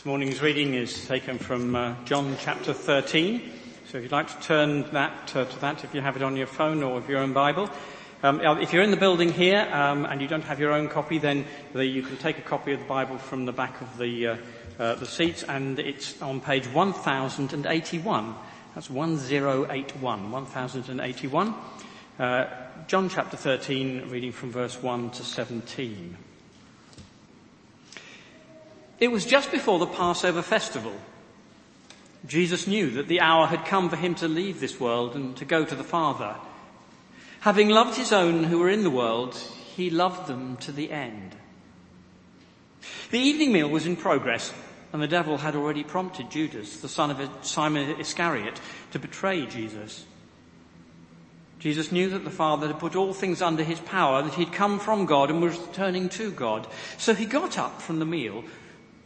This morning's reading is taken from uh, John chapter 13. So if you'd like to turn that uh, to that, if you have it on your phone or your own Bible. Um, if you're in the building here um, and you don't have your own copy, then the, you can take a copy of the Bible from the back of the, uh, uh the seats, and it's on page 1081. That's 1081, 1081. Uh, John chapter 13, reading from verse 1 to 17. It was just before the Passover festival. Jesus knew that the hour had come for him to leave this world and to go to the Father. Having loved his own who were in the world, he loved them to the end. The evening meal was in progress and the devil had already prompted Judas, the son of Simon Iscariot, to betray Jesus. Jesus knew that the Father had put all things under his power, that he'd come from God and was returning to God. So he got up from the meal,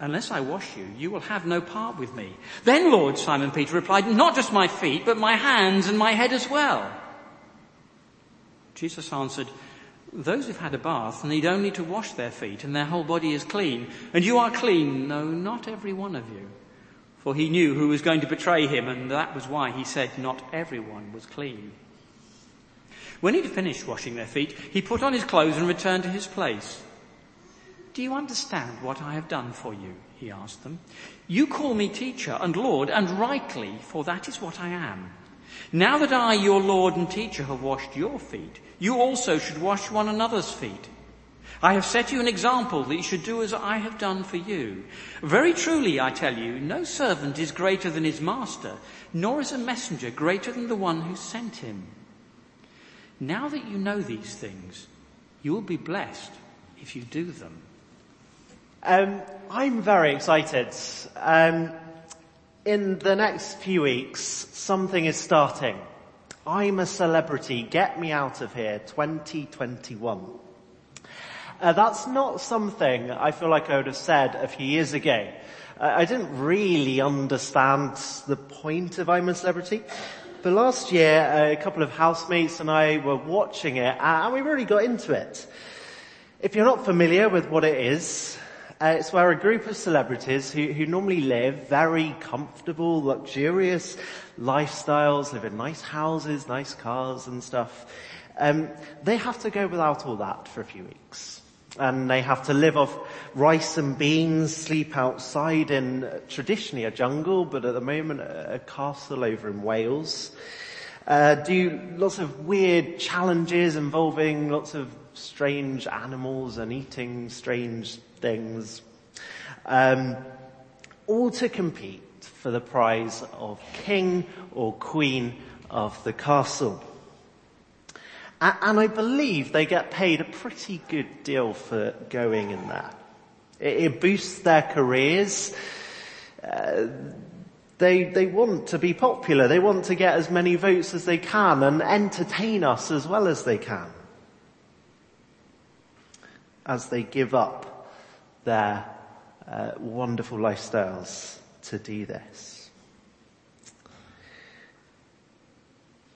Unless I wash you, you will have no part with me. Then Lord, Simon Peter replied, not just my feet, but my hands and my head as well. Jesus answered, those who've had a bath need only to wash their feet and their whole body is clean. And you are clean, no, not every one of you. For he knew who was going to betray him and that was why he said not everyone was clean. When he'd finished washing their feet, he put on his clothes and returned to his place. Do you understand what I have done for you? He asked them. You call me teacher and Lord, and rightly, for that is what I am. Now that I, your Lord and teacher, have washed your feet, you also should wash one another's feet. I have set you an example that you should do as I have done for you. Very truly, I tell you, no servant is greater than his master, nor is a messenger greater than the one who sent him. Now that you know these things, you will be blessed if you do them. Um, I'm very excited. Um, in the next few weeks, something is starting. I'm a celebrity. Get me out of here. 2021. Uh, that's not something I feel like I would have said a few years ago. Uh, I didn't really understand the point of I'm a celebrity. But last year, a couple of housemates and I were watching it and we really got into it. If you're not familiar with what it is, uh, it's where a group of celebrities who, who normally live very comfortable, luxurious lifestyles, live in nice houses, nice cars and stuff, um, they have to go without all that for a few weeks. And they have to live off rice and beans, sleep outside in traditionally a jungle, but at the moment a castle over in Wales. Uh, do lots of weird challenges involving lots of strange animals and eating strange things, um, all to compete for the prize of king or queen of the castle. And I believe they get paid a pretty good deal for going in there. It boosts their careers. Uh, they, they want to be popular. They want to get as many votes as they can and entertain us as well as they can. As they give up their uh, wonderful lifestyles to do this.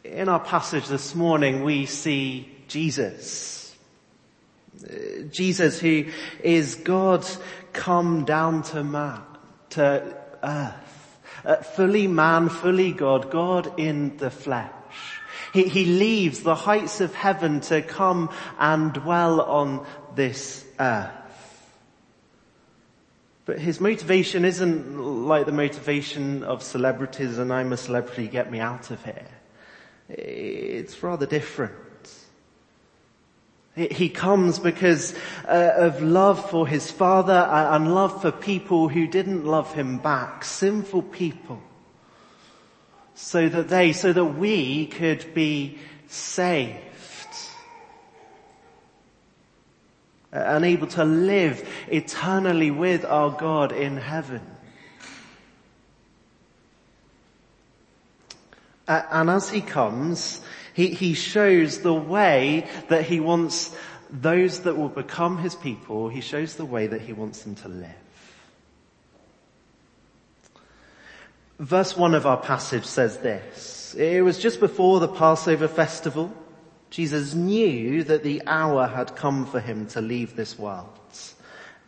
In our passage this morning, we see Jesus. Uh, Jesus who is God come down to man, to earth. Uh, fully man, fully God, God in the flesh. He, he leaves the heights of heaven to come and dwell on this earth. But his motivation isn't like the motivation of celebrities and I'm a celebrity, get me out of here. It's rather different. He comes because uh, of love for his father and love for people who didn't love him back, sinful people. So that they, so that we could be saved. Uh, and able to live eternally with our God in heaven. And as he comes, he, he shows the way that he wants those that will become his people, he shows the way that he wants them to live. Verse 1 of our passage says this. It was just before the Passover festival. Jesus knew that the hour had come for him to leave this world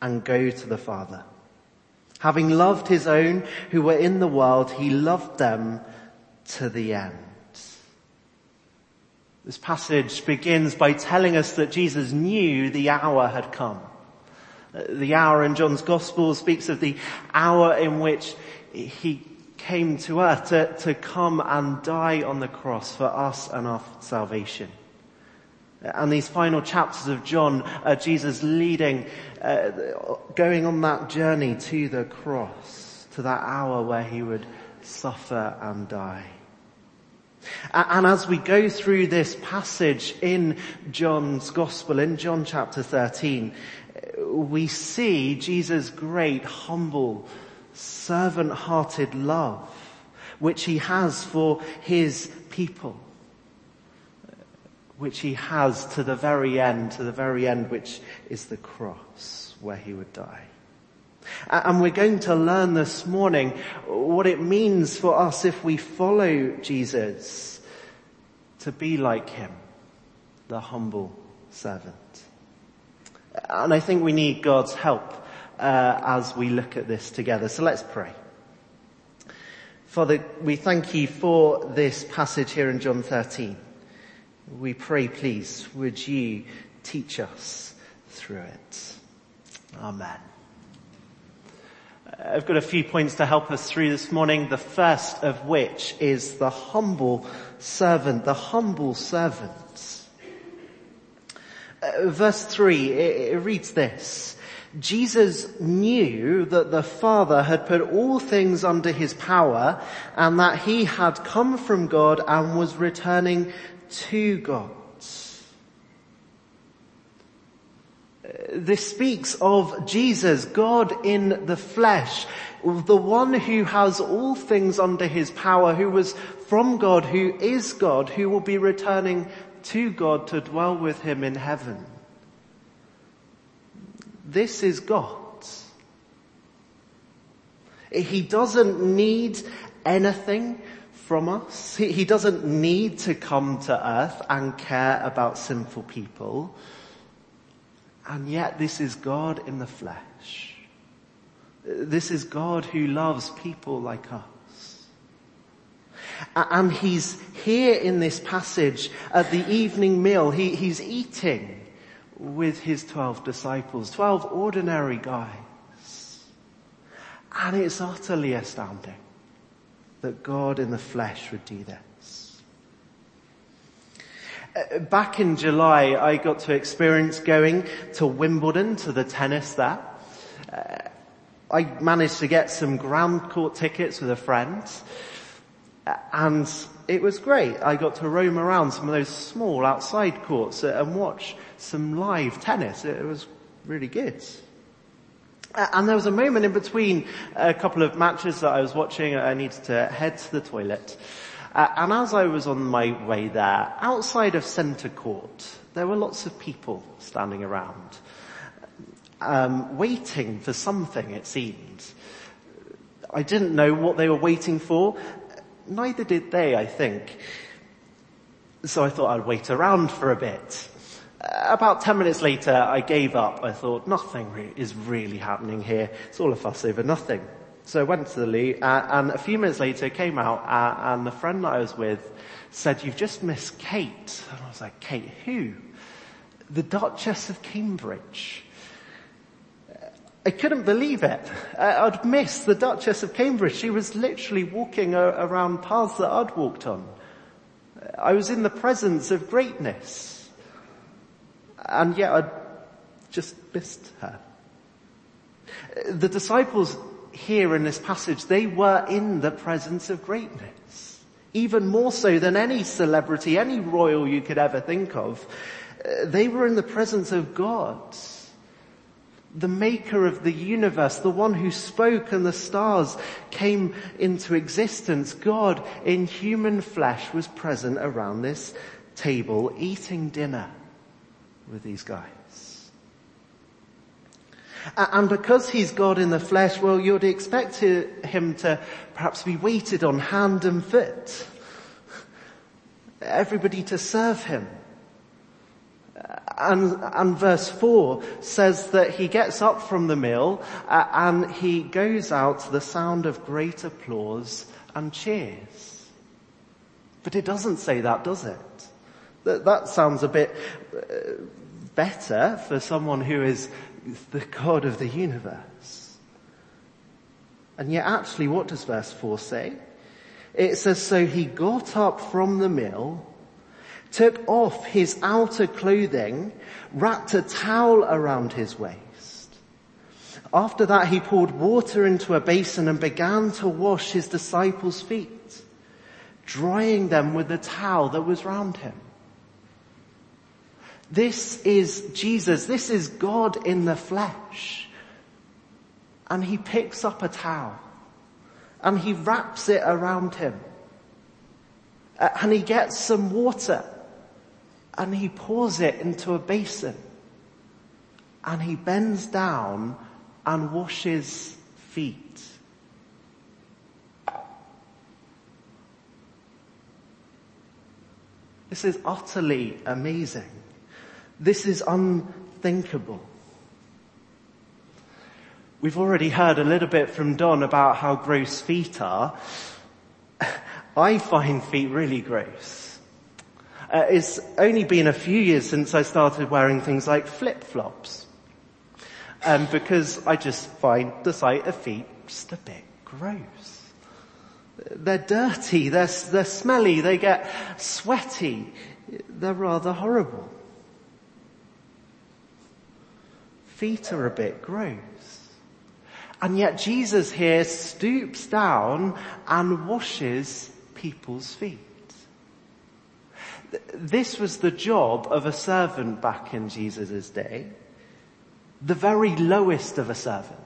and go to the Father. Having loved his own who were in the world, he loved them to the end. This passage begins by telling us that Jesus knew the hour had come. The hour in John's Gospel speaks of the hour in which he came to earth to, to come and die on the cross for us and our salvation. And these final chapters of John are Jesus leading, uh, going on that journey to the cross, to that hour where he would suffer and die. And as we go through this passage in John's Gospel, in John chapter 13, we see Jesus' great, humble, servant-hearted love, which he has for his people, which he has to the very end, to the very end, which is the cross where he would die. And we're going to learn this morning what it means for us if we follow Jesus to be like him, the humble servant. And I think we need God's help uh, as we look at this together. So let's pray. Father, we thank you for this passage here in John 13. We pray, please, would you teach us through it? Amen. I've got a few points to help us through this morning, the first of which is the humble servant, the humble servant. Uh, verse 3, it, it reads this. Jesus knew that the Father had put all things under his power and that he had come from God and was returning to gods. This speaks of Jesus, God in the flesh, the one who has all things under his power, who was from God, who is God, who will be returning to God to dwell with him in heaven. This is God. He doesn't need anything from us. He, doesn't need to come to earth and care about sinful people. And yet this is God in the flesh. This is God who loves people like us. And he's here in this passage at the evening meal. He, he's eating with his 12 disciples, 12 ordinary guys. And it's utterly astounding that God in the flesh would do this. Uh, back in July, I got to experience going to Wimbledon, to the tennis there. Uh, I managed to get some ground court tickets with a friend. Uh, and it was great. I got to roam around some of those small outside courts and watch some live tennis. It was really good. And there was a moment in between a couple of matches that I was watching. I needed to head to the toilet. Uh, and as I was on my way there, outside of Centre Court, there were lots of people standing around, um, waiting for something, it seemed. I didn't know what they were waiting for. Neither did they, I think. So I thought I'd wait around for a bit. About 10 minutes later, I gave up. I thought, nothing re- is really happening here. It's all a fuss over nothing. So I went to the loo, uh, and a few minutes later came out, uh, and the friend that I was with said, you've just missed Kate. And I was like, Kate who? The Duchess of Cambridge. I couldn't believe it. I'd missed the Duchess of Cambridge. She was literally walking around paths that I'd walked on. I was in the presence of greatness. And yet I'd just missed her. The disciples here in this passage, they were in the presence of greatness. Even more so than any celebrity, any royal you could ever think of. They were in the presence of God. The maker of the universe, the one who spoke and the stars came into existence, God in human flesh was present around this table eating dinner with these guys. And because he's God in the flesh, well, you'd expect him to perhaps be waited on hand and foot. Everybody to serve him. And, and verse 4 says that he gets up from the meal uh, and he goes out to the sound of great applause and cheers. But it doesn't say that, does it? That, that sounds a bit uh, better for someone who is the God of the universe. And yet actually what does verse 4 say? It says, so he got up from the mill, took off his outer clothing, wrapped a towel around his waist. After that he poured water into a basin and began to wash his disciples' feet, drying them with the towel that was round him. This is Jesus. This is God in the flesh. And he picks up a towel and he wraps it around him. Uh, and he gets some water and he pours it into a basin and he bends down and washes feet. This is utterly amazing. This is unthinkable. We've already heard a little bit from Don about how gross feet are. I find feet really gross. Uh, it's only been a few years since I started wearing things like flip-flops. Um, because I just find the sight of feet just a bit gross. They're dirty, they're, they're smelly, they get sweaty. They're rather horrible. Feet are a bit gross. And yet Jesus here stoops down and washes people's feet. This was the job of a servant back in Jesus' day. The very lowest of a servant.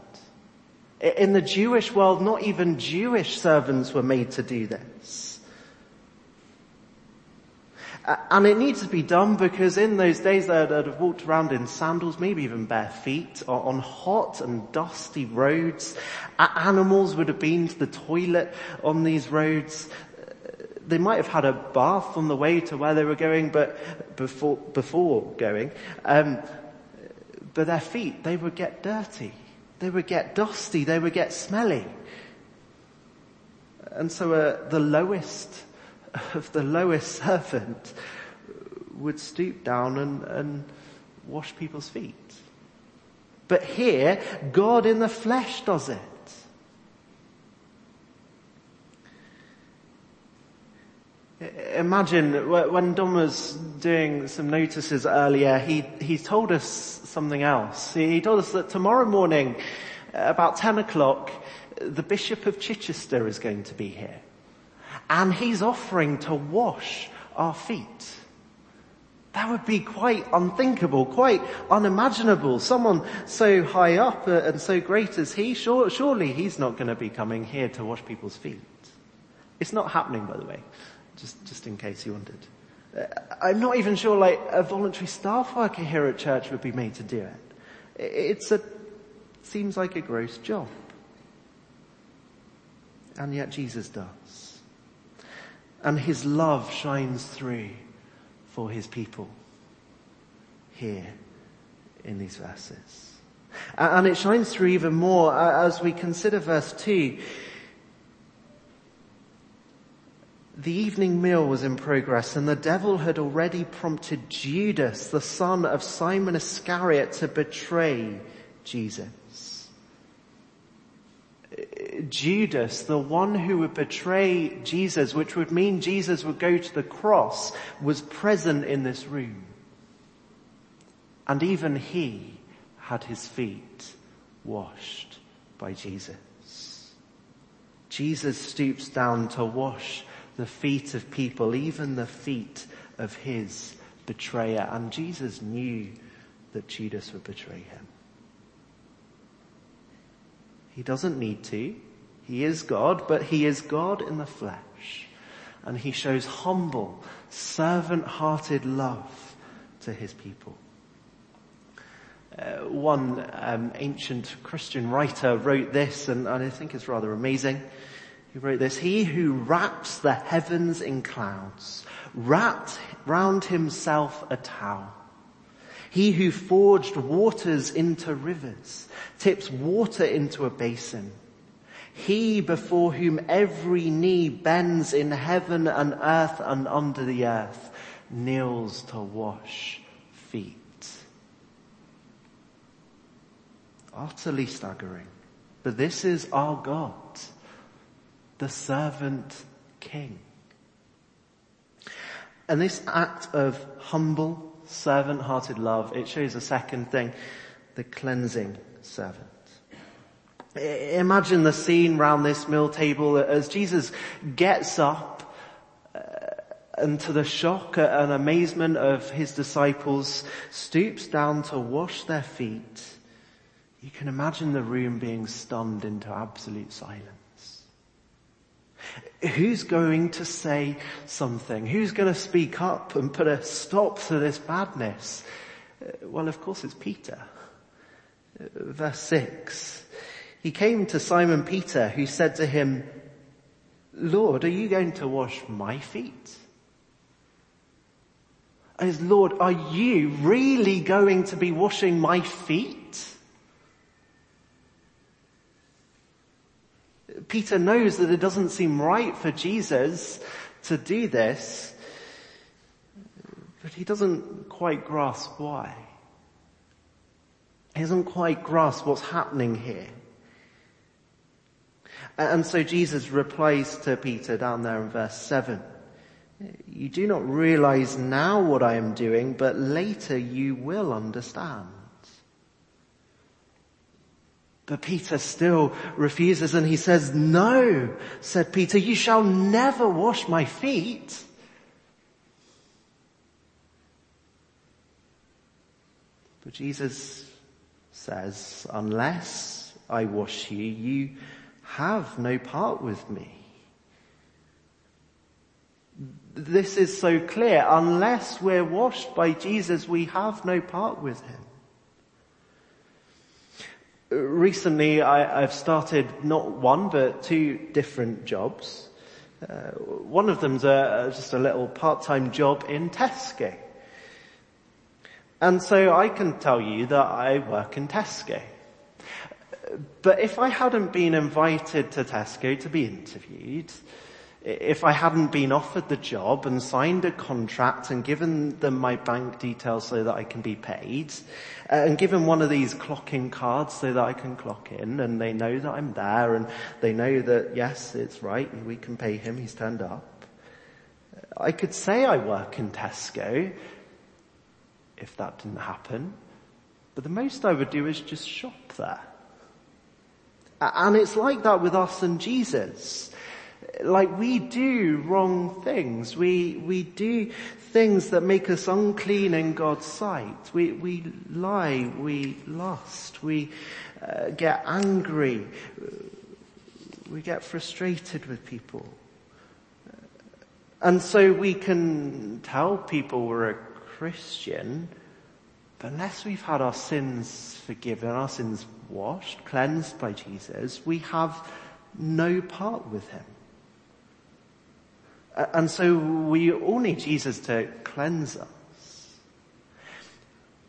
In the Jewish world, not even Jewish servants were made to do this. And it needs to be done because in those days they'd have walked around in sandals, maybe even bare feet, on hot and dusty roads. Animals would have been to the toilet on these roads. They might have had a bath on the way to where they were going, but before, before going. Um, but their feet, they would get dirty. They would get dusty. They would get smelly. And so uh, the lowest of the lowest servant would stoop down and, and wash people's feet. But here, God in the flesh does it. Imagine when Don was doing some notices earlier, he, he told us something else. He told us that tomorrow morning, about 10 o'clock, the Bishop of Chichester is going to be here and he's offering to wash our feet. That would be quite unthinkable, quite unimaginable. Someone so high up and so great as he, sure, surely he's not going to be coming here to wash people's feet. It's not happening, by the way, just, just in case you wondered. Uh, I'm not even sure like a voluntary staff worker here at church would be made to do it. It's a, seems like a gross job. And yet Jesus does and his love shines through for his people here in these verses. And it shines through even more as we consider verse 2. The evening meal was in progress and the devil had already prompted Judas, the son of Simon Iscariot, to betray Jesus. Judas, the one who would betray Jesus, which would mean Jesus would go to the cross, was present in this room. And even he had his feet washed by Jesus. Jesus stoops down to wash the feet of people, even the feet of his betrayer. And Jesus knew that Judas would betray him. He doesn't need to. He is God, but he is God in the flesh. And he shows humble, servant-hearted love to his people. Uh, one um, ancient Christian writer wrote this, and, and I think it's rather amazing. He wrote this, He who wraps the heavens in clouds, wrapped round himself a towel. He who forged waters into rivers, tips water into a basin. He before whom every knee bends in heaven and earth and under the earth, kneels to wash feet. Utterly staggering. But this is our God, the servant king. And this act of humble, servant-hearted love, it shows a second thing, the cleansing servant. Imagine the scene round this meal table as Jesus gets up uh, and to the shock and amazement of his disciples stoops down to wash their feet. You can imagine the room being stunned into absolute silence. Who's going to say something? Who's going to speak up and put a stop to this badness? Uh, well, of course it's Peter. Uh, verse 6. He came to Simon Peter who said to him, Lord, are you going to wash my feet? As Lord, are you really going to be washing my feet? Peter knows that it doesn't seem right for Jesus to do this, but he doesn't quite grasp why. He doesn't quite grasp what's happening here. And so Jesus replies to Peter down there in verse 7. You do not realize now what I am doing, but later you will understand. But Peter still refuses and he says, no, said Peter, you shall never wash my feet. But Jesus says, unless I wash you, you have no part with me. This is so clear. Unless we're washed by Jesus, we have no part with him. Recently, I, have started not one but two different jobs. Uh, one of them's a, just a little part-time job in Tesco. And so I can tell you that I work in Tesco. But if I hadn't been invited to Tesco to be interviewed, if I hadn't been offered the job and signed a contract and given them my bank details so that I can be paid, uh, and given one of these clocking cards so that I can clock in and they know that I'm there and they know that yes, it's right we can pay him, he's turned up. I could say I work in Tesco if that didn't happen, but the most I would do is just shop there. And it's like that with us and Jesus like we do wrong things. We, we do things that make us unclean in God's sight. We, we lie, we lust, we uh, get angry, we get frustrated with people. And so we can tell people we're a Christian, but unless we've had our sins forgiven, our sins washed, cleansed by Jesus, we have no part with Him. And so we all need Jesus to cleanse us.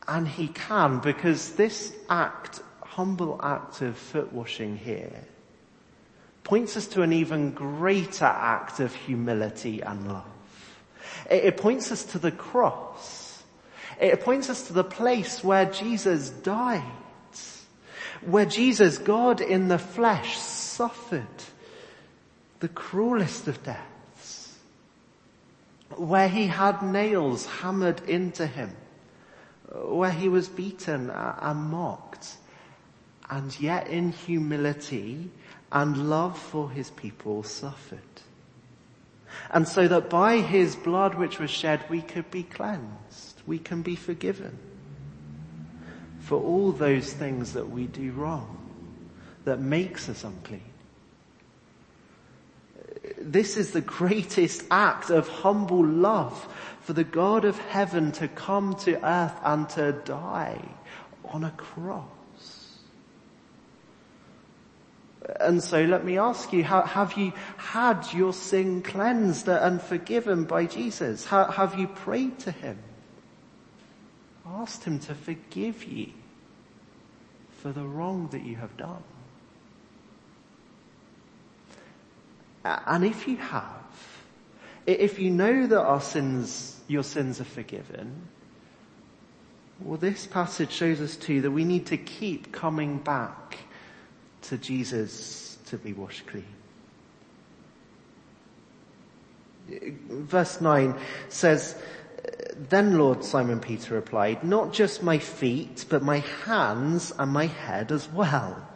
And he can because this act, humble act of foot washing here, points us to an even greater act of humility and love. It, points us to the cross. It points us to the place where Jesus died, where Jesus, God in the flesh, suffered the cruelest of deaths, where he had nails hammered into him, where he was beaten and mocked, and yet in humility and love for his people suffered. And so that by his blood which was shed we could be cleansed, we can be forgiven for all those things that we do wrong, that makes us unclean. This is the greatest act of humble love for the God of heaven to come to earth and to die on a cross. And so let me ask you, have you had your sin cleansed and forgiven by Jesus? Have you prayed to him? Asked him to forgive you for the wrong that you have done? And if you have, if you know that our sins, your sins are forgiven, well this passage shows us too that we need to keep coming back to Jesus to be washed clean. Verse 9 says, Then Lord Simon Peter replied, Not just my feet, but my hands and my head as well.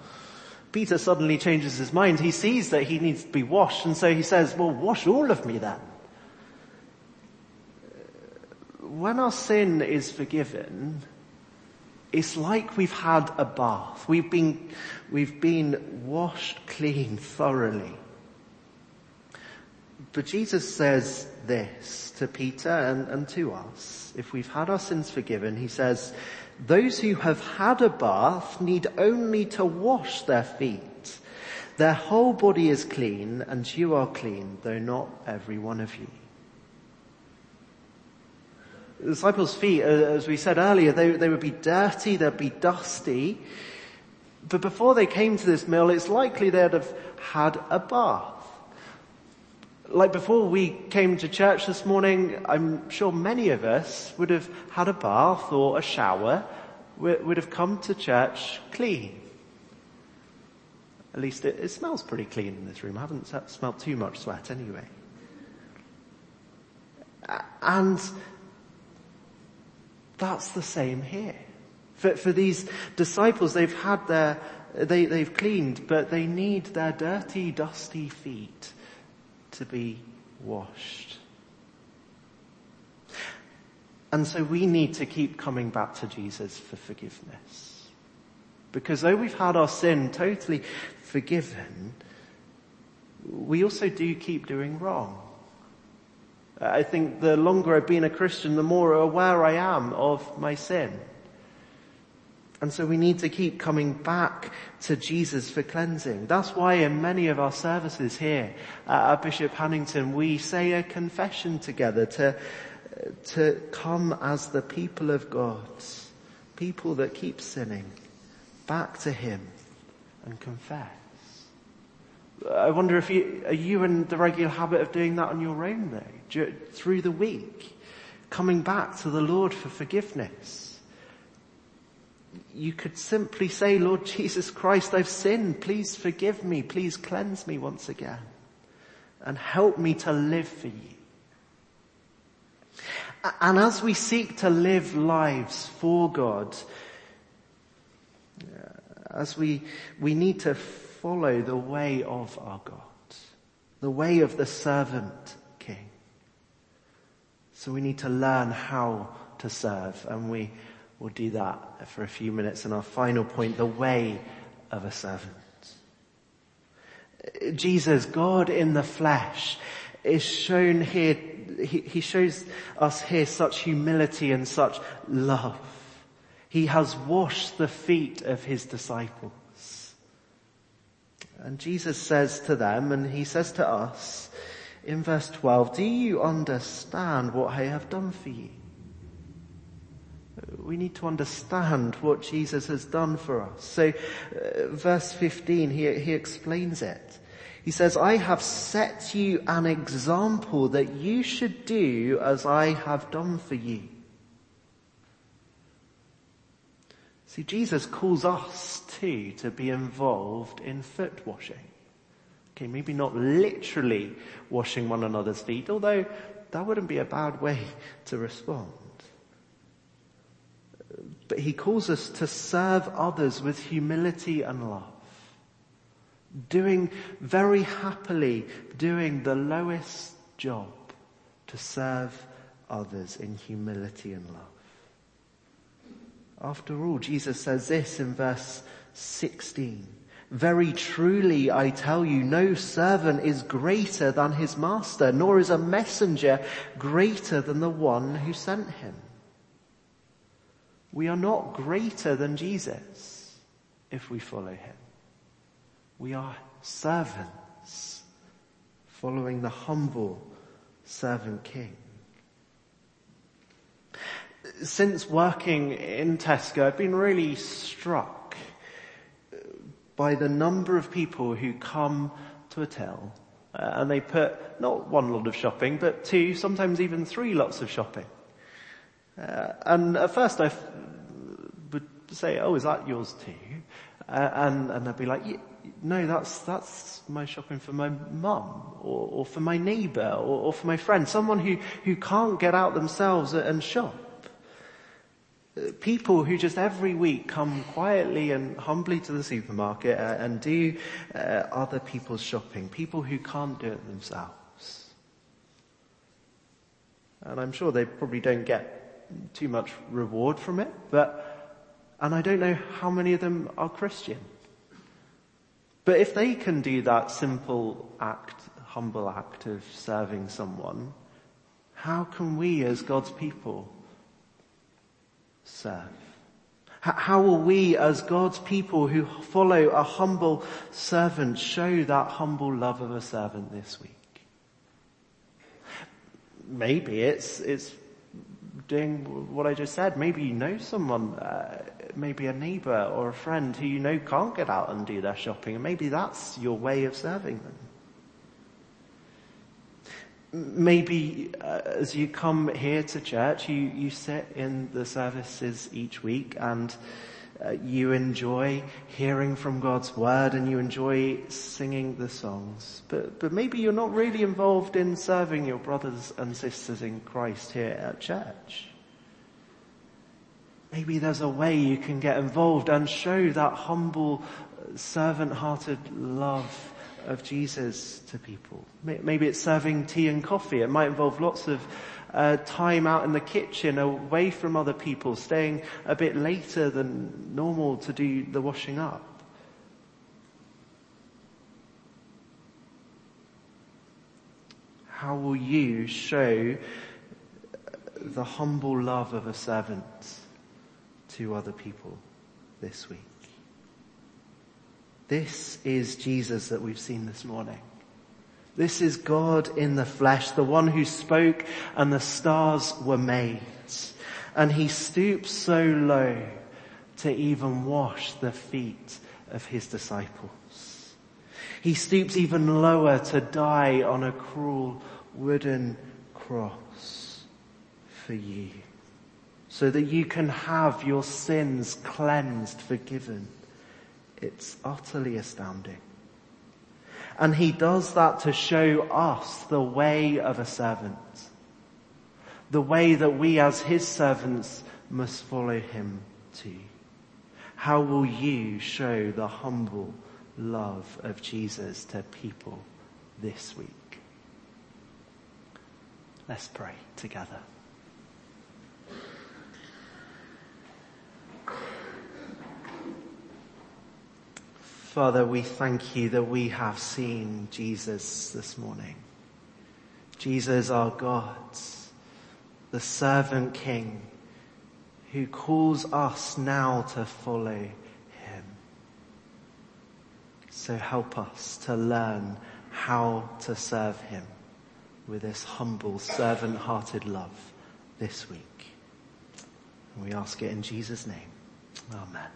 Peter suddenly changes his mind. He sees that he needs to be washed and so he says, well wash all of me then. When our sin is forgiven, it's like we've had a bath. We've been, we've been washed clean thoroughly. But Jesus says this to Peter and, and to us. If we've had our sins forgiven, he says, those who have had a bath need only to wash their feet. Their whole body is clean and you are clean, though not every one of you. The disciples' feet, uh, as we said earlier, they, they would be dirty, they'd be dusty. But before they came to this mill, it's likely they'd have had a bath. Like before we came to church this morning, I'm sure many of us would have had a bath or a shower, would have come to church clean. At least it, it smells pretty clean in this room. I haven't smelled too much sweat anyway. And that's the same here. For, for these disciples, they've had their, they, they've cleaned, but they need their dirty, dusty feet to be washed. And so we need to keep coming back to Jesus for forgiveness. Because though we've had our sin totally forgiven, we also do keep doing wrong. I think the longer I've been a Christian, the more aware I am of my sin. And so we need to keep coming back to Jesus for cleansing. That's why in many of our services here at Bishop Hannington, we say a confession together to, to come as the people of God, people that keep sinning, back to Him and confess. I wonder if you, are you in the regular habit of doing that on your own though, through the week, coming back to the Lord for forgiveness? You could simply say, Lord Jesus Christ, I've sinned. Please forgive me. Please cleanse me once again and help me to live for you. And as we seek to live lives for God, uh, as we, we need to follow the way of our God, the way of the servant king. So we need to learn how to serve and we We'll do that for a few minutes. And our final point, the way of a servant. Jesus, God in the flesh, is shown here, he, he shows us here such humility and such love. He has washed the feet of his disciples. And Jesus says to them, and he says to us in verse 12, do you understand what I have done for you? We need to understand what Jesus has done for us. So, uh, verse 15, he, he explains it. He says, I have set you an example that you should do as I have done for you. See, Jesus calls us too to be involved in foot washing. Okay, maybe not literally washing one another's feet, although that wouldn't be a bad way to respond. But he calls us to serve others with humility and love. Doing very happily, doing the lowest job to serve others in humility and love. After all, Jesus says this in verse 16. Very truly I tell you, no servant is greater than his master, nor is a messenger greater than the one who sent him. We are not greater than Jesus if we follow him. We are servants following the humble servant king. Since working in Tesco, I've been really struck by the number of people who come to a till uh, and they put not one lot of shopping, but two, sometimes even three lots of shopping. Uh, and at first I f- would say, oh, is that yours too? Uh, and, and they'd be like, no, that's, that's my shopping for my mum or, or for my neighbour or, or, for my friend, someone who, who can't get out themselves and shop. Uh, people who just every week come quietly and humbly to the supermarket uh, and do uh, other people's shopping. People who can't do it themselves. And I'm sure they probably don't get too much reward from it, but, and I don't know how many of them are Christian. But if they can do that simple act, humble act of serving someone, how can we as God's people serve? How will we as God's people who follow a humble servant show that humble love of a servant this week? Maybe it's, it's doing what I just said. Maybe you know someone, uh, maybe a neighbor or a friend who you know can't get out and do their shopping, and maybe that's your way of serving them. Maybe uh, as you come here to church, you, you sit in the services each week and Uh, you enjoy hearing from God's word and you enjoy singing the songs. But, but maybe you're not really involved in serving your brothers and sisters in Christ here at church. Maybe there's a way you can get involved and show that humble, servant-hearted love of Jesus to people. Maybe it's serving tea and coffee. It might involve lots of uh, time out in the kitchen away from other people, staying a bit later than normal to do the washing up. How will you show the humble love of a servant? to other people this week. This is Jesus that we've seen this morning. This is God in the flesh, the one who spoke and the stars were made. And he stoops so low to even wash the feet of his disciples. He stoops even lower to die on a cruel wooden cross for you so that you can have your sins cleansed, forgiven. It's utterly astounding. And he does that to show us the way of a servant. The way that we as his servants must follow him too. How will you show the humble love of Jesus to people this week? Let's pray together. Father, we thank you that we have seen Jesus this morning. Jesus our God, the servant king who calls us now to follow him. So help us to learn how to serve him with this humble servant hearted love this week. And we ask it in Jesus name. Amen.